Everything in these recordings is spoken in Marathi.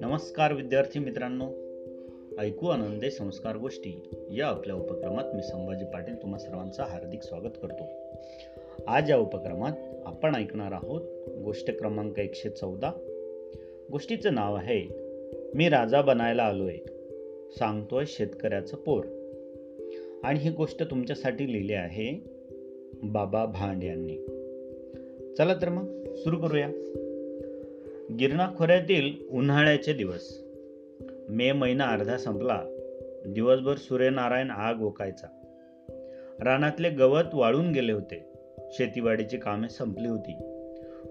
नमस्कार विद्यार्थी मित्रांनो. ऐकू आनंदे संस्कार गोष्टी या आपल्या उपक्रमात मी संभाजी पाटील तुम्हा सर्वांचं हार्दिक स्वागत करतो. आज या उपक्रमात आपण ऐकणार आहोत गोष्ट क्रमांक एकशे चौदा. गोष्टीचं नाव आहे मी राजा बनायला आलोय. सांगतोय शेतकऱ्याचं पोर. आणि ही गोष्ट तुमच्यासाठी लिहिली आहे बाबा भांड यांनी. चला तर मग सुरू करूया. गिरणा खोऱ्यातील उन्हाळ्याचे दिवस. मे महिना अर्धा संपला. दिवसभर सूर्यनारायण आग ओकायचा. रानातले गवत वाळून गेले होते. शेतीवाडीची कामे संपली होती.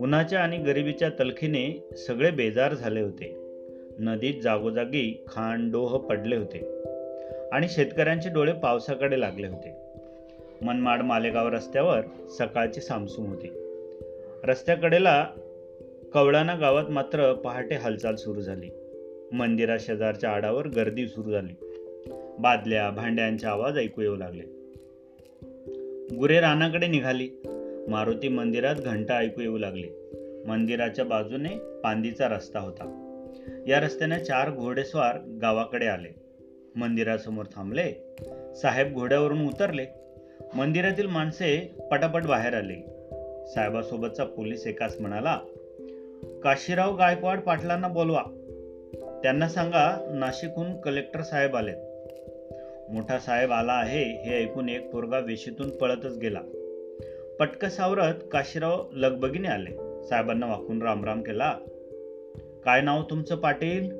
उन्हाच्या आणि गरिबीच्या तलखीने सगळे बेजार झाले होते. नदीत जागोजागी खांडोह पडले होते. आणि शेतकऱ्यांचे डोळे पावसाकडे लागले होते. मनमाड मालेगाव रस्त्यावर सकाळची सामसूम होती. रस्त्याकडेला कवळाना गावात मात्र पहाटे हालचाल सुरू झाली. मंदिरा शेजारच्या आडावर गर्दी सुरू झाली. बादल्या भांड्यांचे आवाज ऐकू येऊ लागले. गुरे रानाकडे निघाली. मारुती मंदिरात घंटा ऐकू येऊ लागली. मंदिराच्या बाजूने पांदीचा रस्ता होता. या रस्त्याने चार घोडेस्वार गावाकडे आले. मंदिरासमोर थांबले. साहेब घोड्यावरून उतरले. मंदिरातील माणसे पटापट बाहेर आले. साहेबासोबतचा पोलीस एकाच म्हणाला काशीराव गायकवाड पाटलांना बोलवा. त्यांना सांगा नाशिकहून कलेक्टर साहेब आलेत. मोठा साहेब आला आहे हे ऐकून एक पोरगा वेशीतून पळतच गेला. पटक सावरत काशीराव लगबगीने आले. साहेबांना वाकून रामराम केला काय नाव तुमचं पाटील?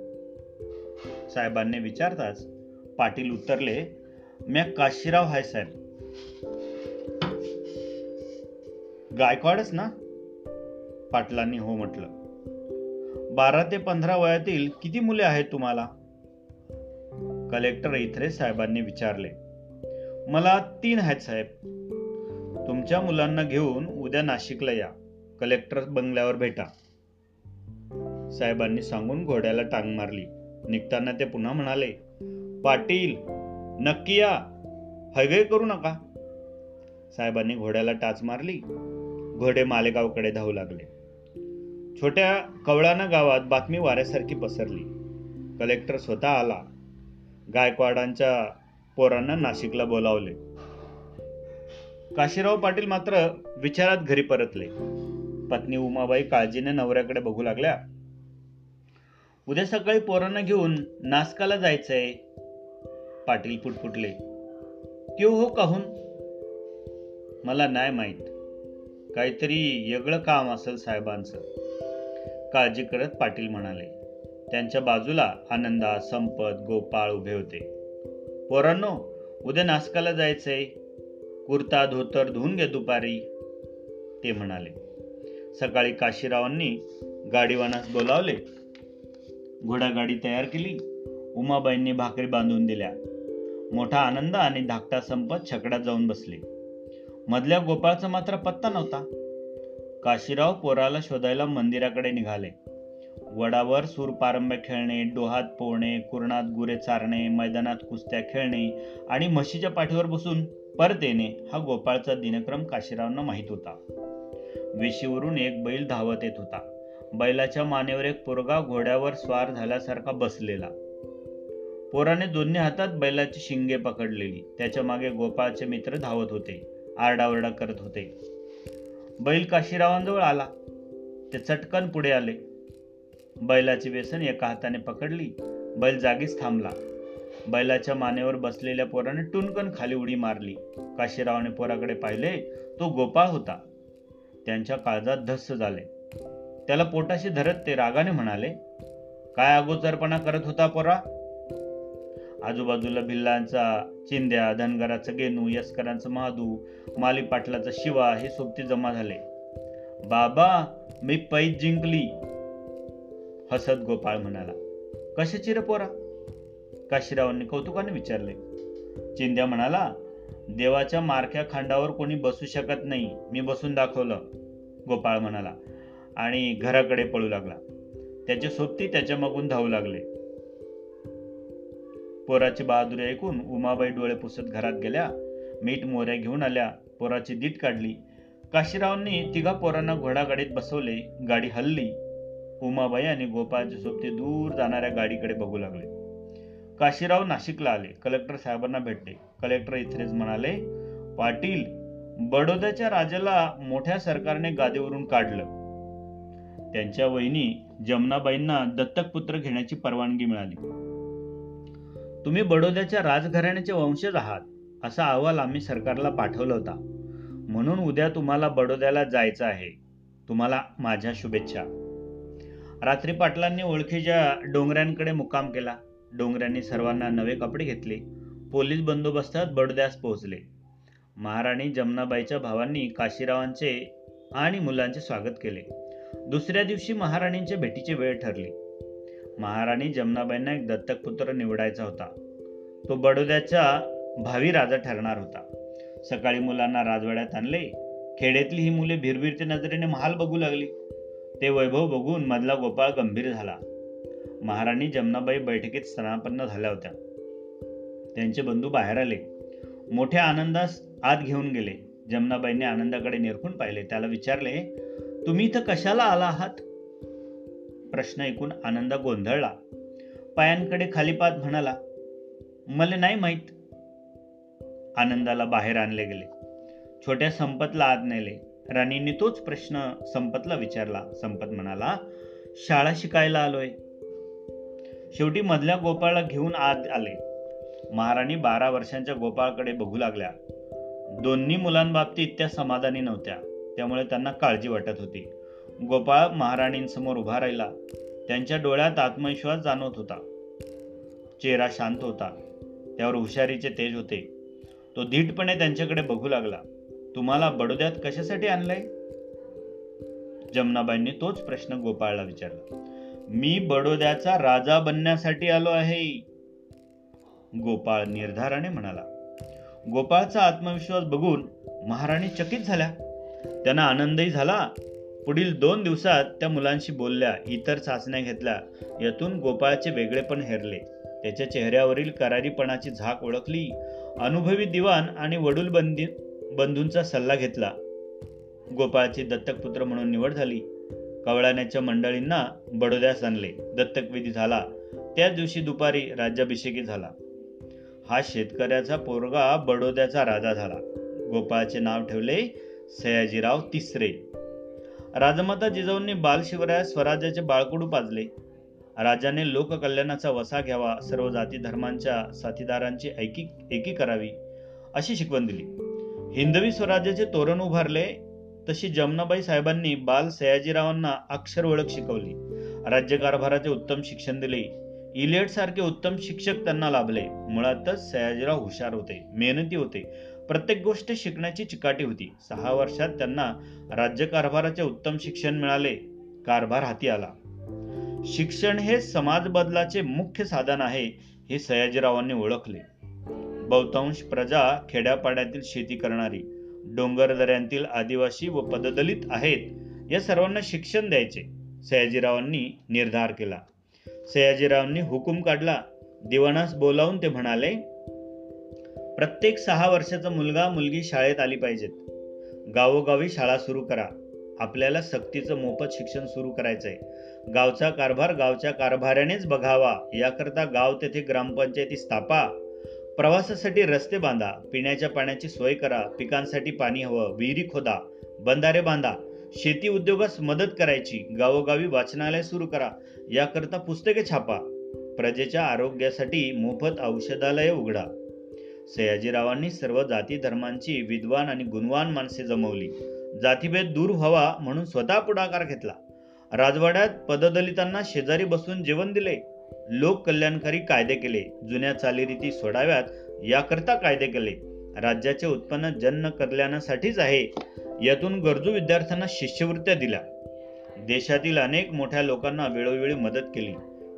साहेबांनी विचारताच पाटील उतरले म्या काशीराव हाय साहेब. गायकवाडच ना? पाटलांनी हो म्हटलं. बारा ते पंधरा वयातील किती मुले आहेत तुम्हाला? कलेक्टर इथरे साहेबांनी विचारले. मला तीन आहेत साहेब. तुमच्या मुलांना घेऊन उद्या नाशिकला या. कलेक्टर बंगल्यावर भेटा. साहेबांनी सांगून घोड्याला टांग मारली. निघताना ते पुन्हा म्हणाले पाटील नक्की या. हयगय करू नका. साहेबांनी घोड्याला टाच मारली. घोडे मालेगावकडे धावू लागले. छोट्या कवळाना गावात बातमी वाऱ्यासारखी पसरली. कलेक्टर स्वतः आला. गायकवाडांच्या पोरांना नाशिकला बोलावले. काशीराव पाटील मात्र विचारात घरी परतले. पत्नी उमाबाई काळजीने नवऱ्याकडे बघू लागल्या. उद्या सकाळी पोरांना घेऊन नासकाला जायचंय. पाटील पुटपुटले. त्यो हो काहून? मला नाही माहीत. काहीतरी वेगळं काम असेल साहेबांचं. काळजी करत पाटील म्हणाले. त्यांच्या बाजूला आनंदा संपत गोपाळ उभे होते. पोरांनो उद्या नाशकाला जायचंय. कुर्ता धोतर धुवून घे दुपारी. ते म्हणाले. सकाळी काशीरावांनी गाडीवानास बोलावले. घोडागाडी तयार केली. उमाबाईंनी भाकरी बांधून दिल्या. मोठा आनंद आणि धाकटा संपत छकड्यात जाऊन बसले. मधल्या गोपाळचा मात्र पत्ता नव्हता. काशीराव पोराला शोधायला मंदिराकडे निघाले. वडावर सूर पारंब्या खेळणे डोहात पोहणे कुरणात गुरे चारणे मैदानात कुस्त्या खेळणे आणि म्हशीच्या पाठीवर बसून परत येणे हा गोपाळचा दिनक्रम काशीरावांना माहीत होता. वेशीवरून एक बैल धावत येत होता. बैलाच्या मानेवर एक पोरगा घोड्यावर स्वार झाल्यासारखा बसलेला. पोराने दोन्ही हातात बैलाची शिंगे पकडलेली. त्याच्यामागे गोपाळचे मित्र धावत होते. आरडाओरडा करत होते. बैल काशीरावांजवळ आला. ते चटकन पुढे आले. बैलाची व्यसन एका हाताने पकडली. बैल जागीच थांबला. बैलाच्या मानेवर बसलेल्या पोराने टुनकन खाली उडी मारली. काशीरावाने पोराकडे पाहिले तो गोपाळ होता. त्यांच्या काळजात धस्स झाले. त्याला पोटाशी धरत ते रागाने म्हणाले काय अगोदरपणा करत होता पोरा? आजूबाजूला भिल्लांचा चिंद्या धनगराचं गेनू यस्करांचं महादू माली पाटलाचा शिवा हे सोबती जमा झाले. बाबा मी पैज जिंकली. हसत गोपाळ म्हणाला कशाची रे पोरा? काशीरावांनी कौतुकाने विचारले. चिंद्या म्हणाला देवाच्या मारख्या खांडावर कोणी बसू शकत नाही. मी बसून दाखवलं. गोपाळ म्हणाला आणि घराकडे पळू लागला. त्याचे सोबती त्याच्या मागून धावू लागले. पोराची बहादुरी ऐकून उमाबाई डोळे पुसत घरात गेल्या. मीठ मोऱ्या घेऊन आल्या. पोराची दीट काढली. काशीरावांनी तिघा पोरांना घोडागाडीत बसवले. गाडी हल्ली. उमाबाई आणि गोपाळचे सोबते दूर जाणाऱ्या गाडीकडे बघू लागले. काशीराव नाशिकला आले. कलेक्टर साहेबांना भेटले. कलेक्टर इथेच म्हणाले पाटील बडोद्याच्या राजाला मोठ्या सरकारने गादीवरून काढलं. त्यांच्या वहिनी जमनाबाईंना दत्तक पुत्र घेण्याची परवानगी मिळाली. तुम्ही बडोद्याच्या राजघराण्याचे वंशज आहात असा अहवाल आम्ही सरकारला पाठवला होता. म्हणून उद्या तुम्हाला बडोद्याला जायचं आहे. तुम्हाला माझ्या शुभेच्छा. रात्री पाटलांनी ओळखीच्या डोंगऱ्यांकडे मुक्काम केला. डोंगऱ्यांनी सर्वांना नवे कपडे घेतले. पोलीस बंदोबस्तात बडोद्यास पोहोचले. महाराणी जमनाबाईच्या भावांनी काशीरावांचे आणि मुलांचे स्वागत केले. दुसऱ्या दिवशी महाराणींच्या भेटीची वेळ ठरली. महाराणी जमनाबाईंना एक दत्तक पुत्र निवडायचा होता. तो बडोद्याचा भावी राजा ठरणार होता. सकाळी मुलांना राजवाड्यात आणले. खेड्यातली ही मुले भिरभिरच्या नजरेने महाल बघू लागली. ते वैभव बघून मधला गोपाळ गंभीर झाला. महाराणी जमनाबाई बैठकीत स्तनापन्न झाल्या होत्या. त्यांचे बंधू बाहेर आले. मोठ्या आनंदास आत घेऊन गेले. जमनाबाईंनी आनंदाकडे निरखून पाहिले. त्याला विचारले तुम्ही इथं कशाला आला आहात? प्रश्न ऐकून आनंद गोंधळला. पायांकडे खाली पात म्हणाला मला नाही माहीत. आनंदाला बाहेर आणले गेले. छोट्या संपतला आत नेले. राणींनी तोच प्रश्न संपतला विचारला. संपत म्हणाला शाळा शिकायला आलोय. शेवटी मधल्या गोपाळला घेऊन आत आले. महाराणी बारा वर्षांच्या गोपाळकडे बघू लागल्या. दोन्ही मुलांबाबतीत त्या समाधानी नव्हत्या. त्यामुळे त्यांना काळजी वाटत होती. गोपाळ महाराणींसमोर उभा राहिला. त्यांच्या डोळ्यात आत्मविश्वास जाणवत होता. चेहरा शांत होता. त्यावर हुशारीचे तेज होते. तो धीटपणे त्यांच्याकडे बघू लागला. तुम्हाला बडोद्यात कशासाठी आणलंय? जमनाबाईंनी तोच प्रश्न गोपाळला विचारला. मी बडोद्याचा राजा बनण्यासाठी आलो आहे. गोपाळ निर्धाराने म्हणाला. गोपाळचा आत्मविश्वास बघून महाराणी चकित झाल्या. त्यांना आनंदही झाला. पुढील दोन दिवसात त्या मुलांशी बोलल्या इतर चाचण्या घेतल्या. यातून गोपाळचे वेगळेपण हेरले. त्याच्या चेहऱ्यावरील करारीपणाची झाक ओळखली. अनुभवी दिवाण आणि वडूल बंदी बंधूंचा सल्ला घेतला. गोपाळची दत्तकपुत्र म्हणून निवड झाली. कवळाण्याच्या मंडळींना बडोद्यास आणले. दत्तकविधी झाला. त्याच दिवशी दुपारी राज्याभिषेकी झाला. हा शेतकऱ्याचा पोरगा बडोद्याचा राजा झाला. गोपाळचे नाव ठेवले सयाजीराव तिसरे. राजमाता जिजाऊंनी बालशिवराया स्वराज्याचे बाळकडू पाजले. राजाने लोककल्याणाचा वसा घ्यावा सर्व जाती धर्मांच्या साथीदारांची ऐकी एकी करावी अशी शिकवण दिली. हिंदवी स्वराज्याचे तोरण उभारले तशी जमनाबाई साहेबांनी बाल सयाजीरावांना अक्षर ओळख शिकवली. राज्यकारभाराचे उत्तम शिक्षण दिले. इलियट सारखे उत्तम शिक्षक त्यांना लाभले. मुळातच सयाजीराव हुशार होते मेहनती होते. प्रत्येक गोष्ट शिकण्याची चिकाटी होती. सहा वर्षात त्यांना राज्यकारभाराचे उत्तम शिक्षण मिळाले. कारभार हाती आला. शिक्षण हे समाज बदलाचे मुख्य साधन आहे हे सयाजीरावांनी ओळखले. बहुतांश प्रजा खेड्यापाड्यातील शेती करणारी डोंगरदऱ्यांतील आदिवासी व पददलित आहेत या सर्वांना शिक्षण द्यायचे सयाजीरावांनी निर्धार केला. सयाजीरावांनी हुकूम काढला. दिवाणास बोलावून ते म्हणाले प्रत्येक सहा वर्षाचा मुलगा मुलगी शाळेत आली पाहिजेत. गावोगावी शाळा सुरू करा. आपल्याला सक्तीचं मोफत शिक्षण सुरू करायचंय. गावचा कारभार गावच्या कारभाऱ्यानेच बघावा. याकरता गाव तेथे ग्रामपंचायती स्थापा. प्रवासासाठी रस्ते बांधा. पिण्याच्या पाण्याची सोय करा. पिकांसाठी पाणी हवं. विहिरी खोदा. बंधारे बांधा. शेती उद्योगास मदत करायची. गावोगावी वाचनालय सुरू करा. याकरता पुस्तके छापा. प्रजेच्या आरोग्यासाठी मोफत औषधालय उघडा. सयाजीरावांनी सर्व जाती धर्मांची विद्वान आणि गुणवान माणसे जमवली. जातीभेद दूर व्हावा म्हणून स्वतः पुढाकार घेतला. राजवाड्यात पददलितांना शेजारी बसून जेवण दिले. लोक कल्याणकारी कायदे केले. जुन्या चालीरीती सोडाव्यात याकरता कायदे केले. राज्याचे उत्पन्न जन कल्याणासाठीच आहे. यातून गरजू विद्यार्थ्यांना शिष्यवृत्त्या दिल्या. देशातील अनेक मोठ्या लोकांना वेळोवेळी मदत केली.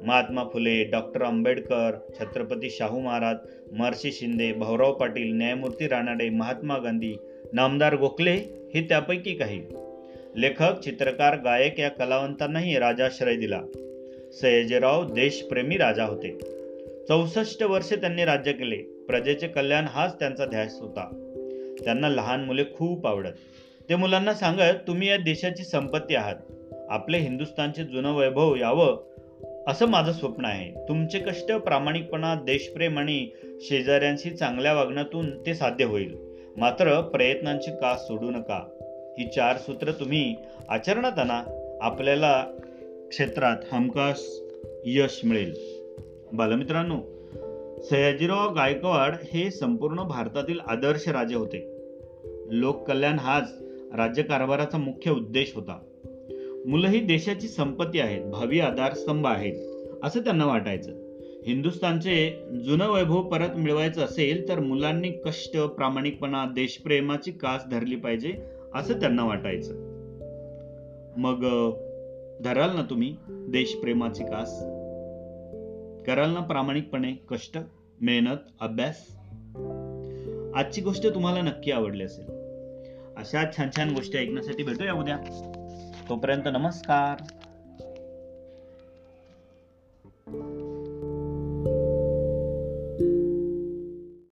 महात्मा फुले डॉक्टर आंबेडकर छत्रपती शाहू महाराज महर्षी शिंदे भाऊराव पाटील न्यायमूर्ती रानाडे महात्मा गांधी नामदार गोखले हे त्यापैकी काही. लेखक चित्रकार गायक या कलावंतांनाही राजाश्रय दिला. सयाजीराव देशप्रेमी राजा होते. चौसष्ट वर्षे त्यांनी राज्य केले. प्रजेचे कल्याण हाच त्यांचा ध्यास होता. त्यांना लहान मुले खूप आवडत. ते मुलांना सांगत तुम्ही या देशाची संपत्ती आहात. आपले हिंदुस्थानचे जुनं वैभव यावं असं माझं स्वप्न आहे. तुमचे कष्ट प्रामाणिकपणा देशप्रेम आणि शेजाऱ्यांशी चांगल्या वागण्यातून ते साध्य होईल. मात्र प्रयत्नांची कास सोडू नका. ही चार सूत्र तुम्ही आचरणात आणा. आपल्याला क्षेत्रात हमखास यश मिळेल. बालमित्रांनो सयाजीराव गायकवाड हे संपूर्ण भारतातील आदर्श राजे होते. लोककल्याण हाच राज्यकारभाराचा मुख्य उद्देश होता. मुलं ही देशाची संपत्ती आहेत भावी आधारस्तंभ आहेत असं त्यांना वाटायचं. हिंदुस्थानचे जुनं वैभव परत मिळवायचं असेल तर मुलांनी कष्ट प्रामाणिकपणा देशप्रेमाची कास धरली पाहिजे असं त्यांना वाटायचं. मग धराल ना तुम्ही देशप्रेमाची कास? कराल ना प्रामाणिकपणे कष्ट मेहनत अभ्यास? आजची गोष्ट तुम्हाला नक्की आवडली असेल. अशा छान छान गोष्टी ऐकण्यासाठी भेटूया उद्या. तोपर्यंत नमस्कार.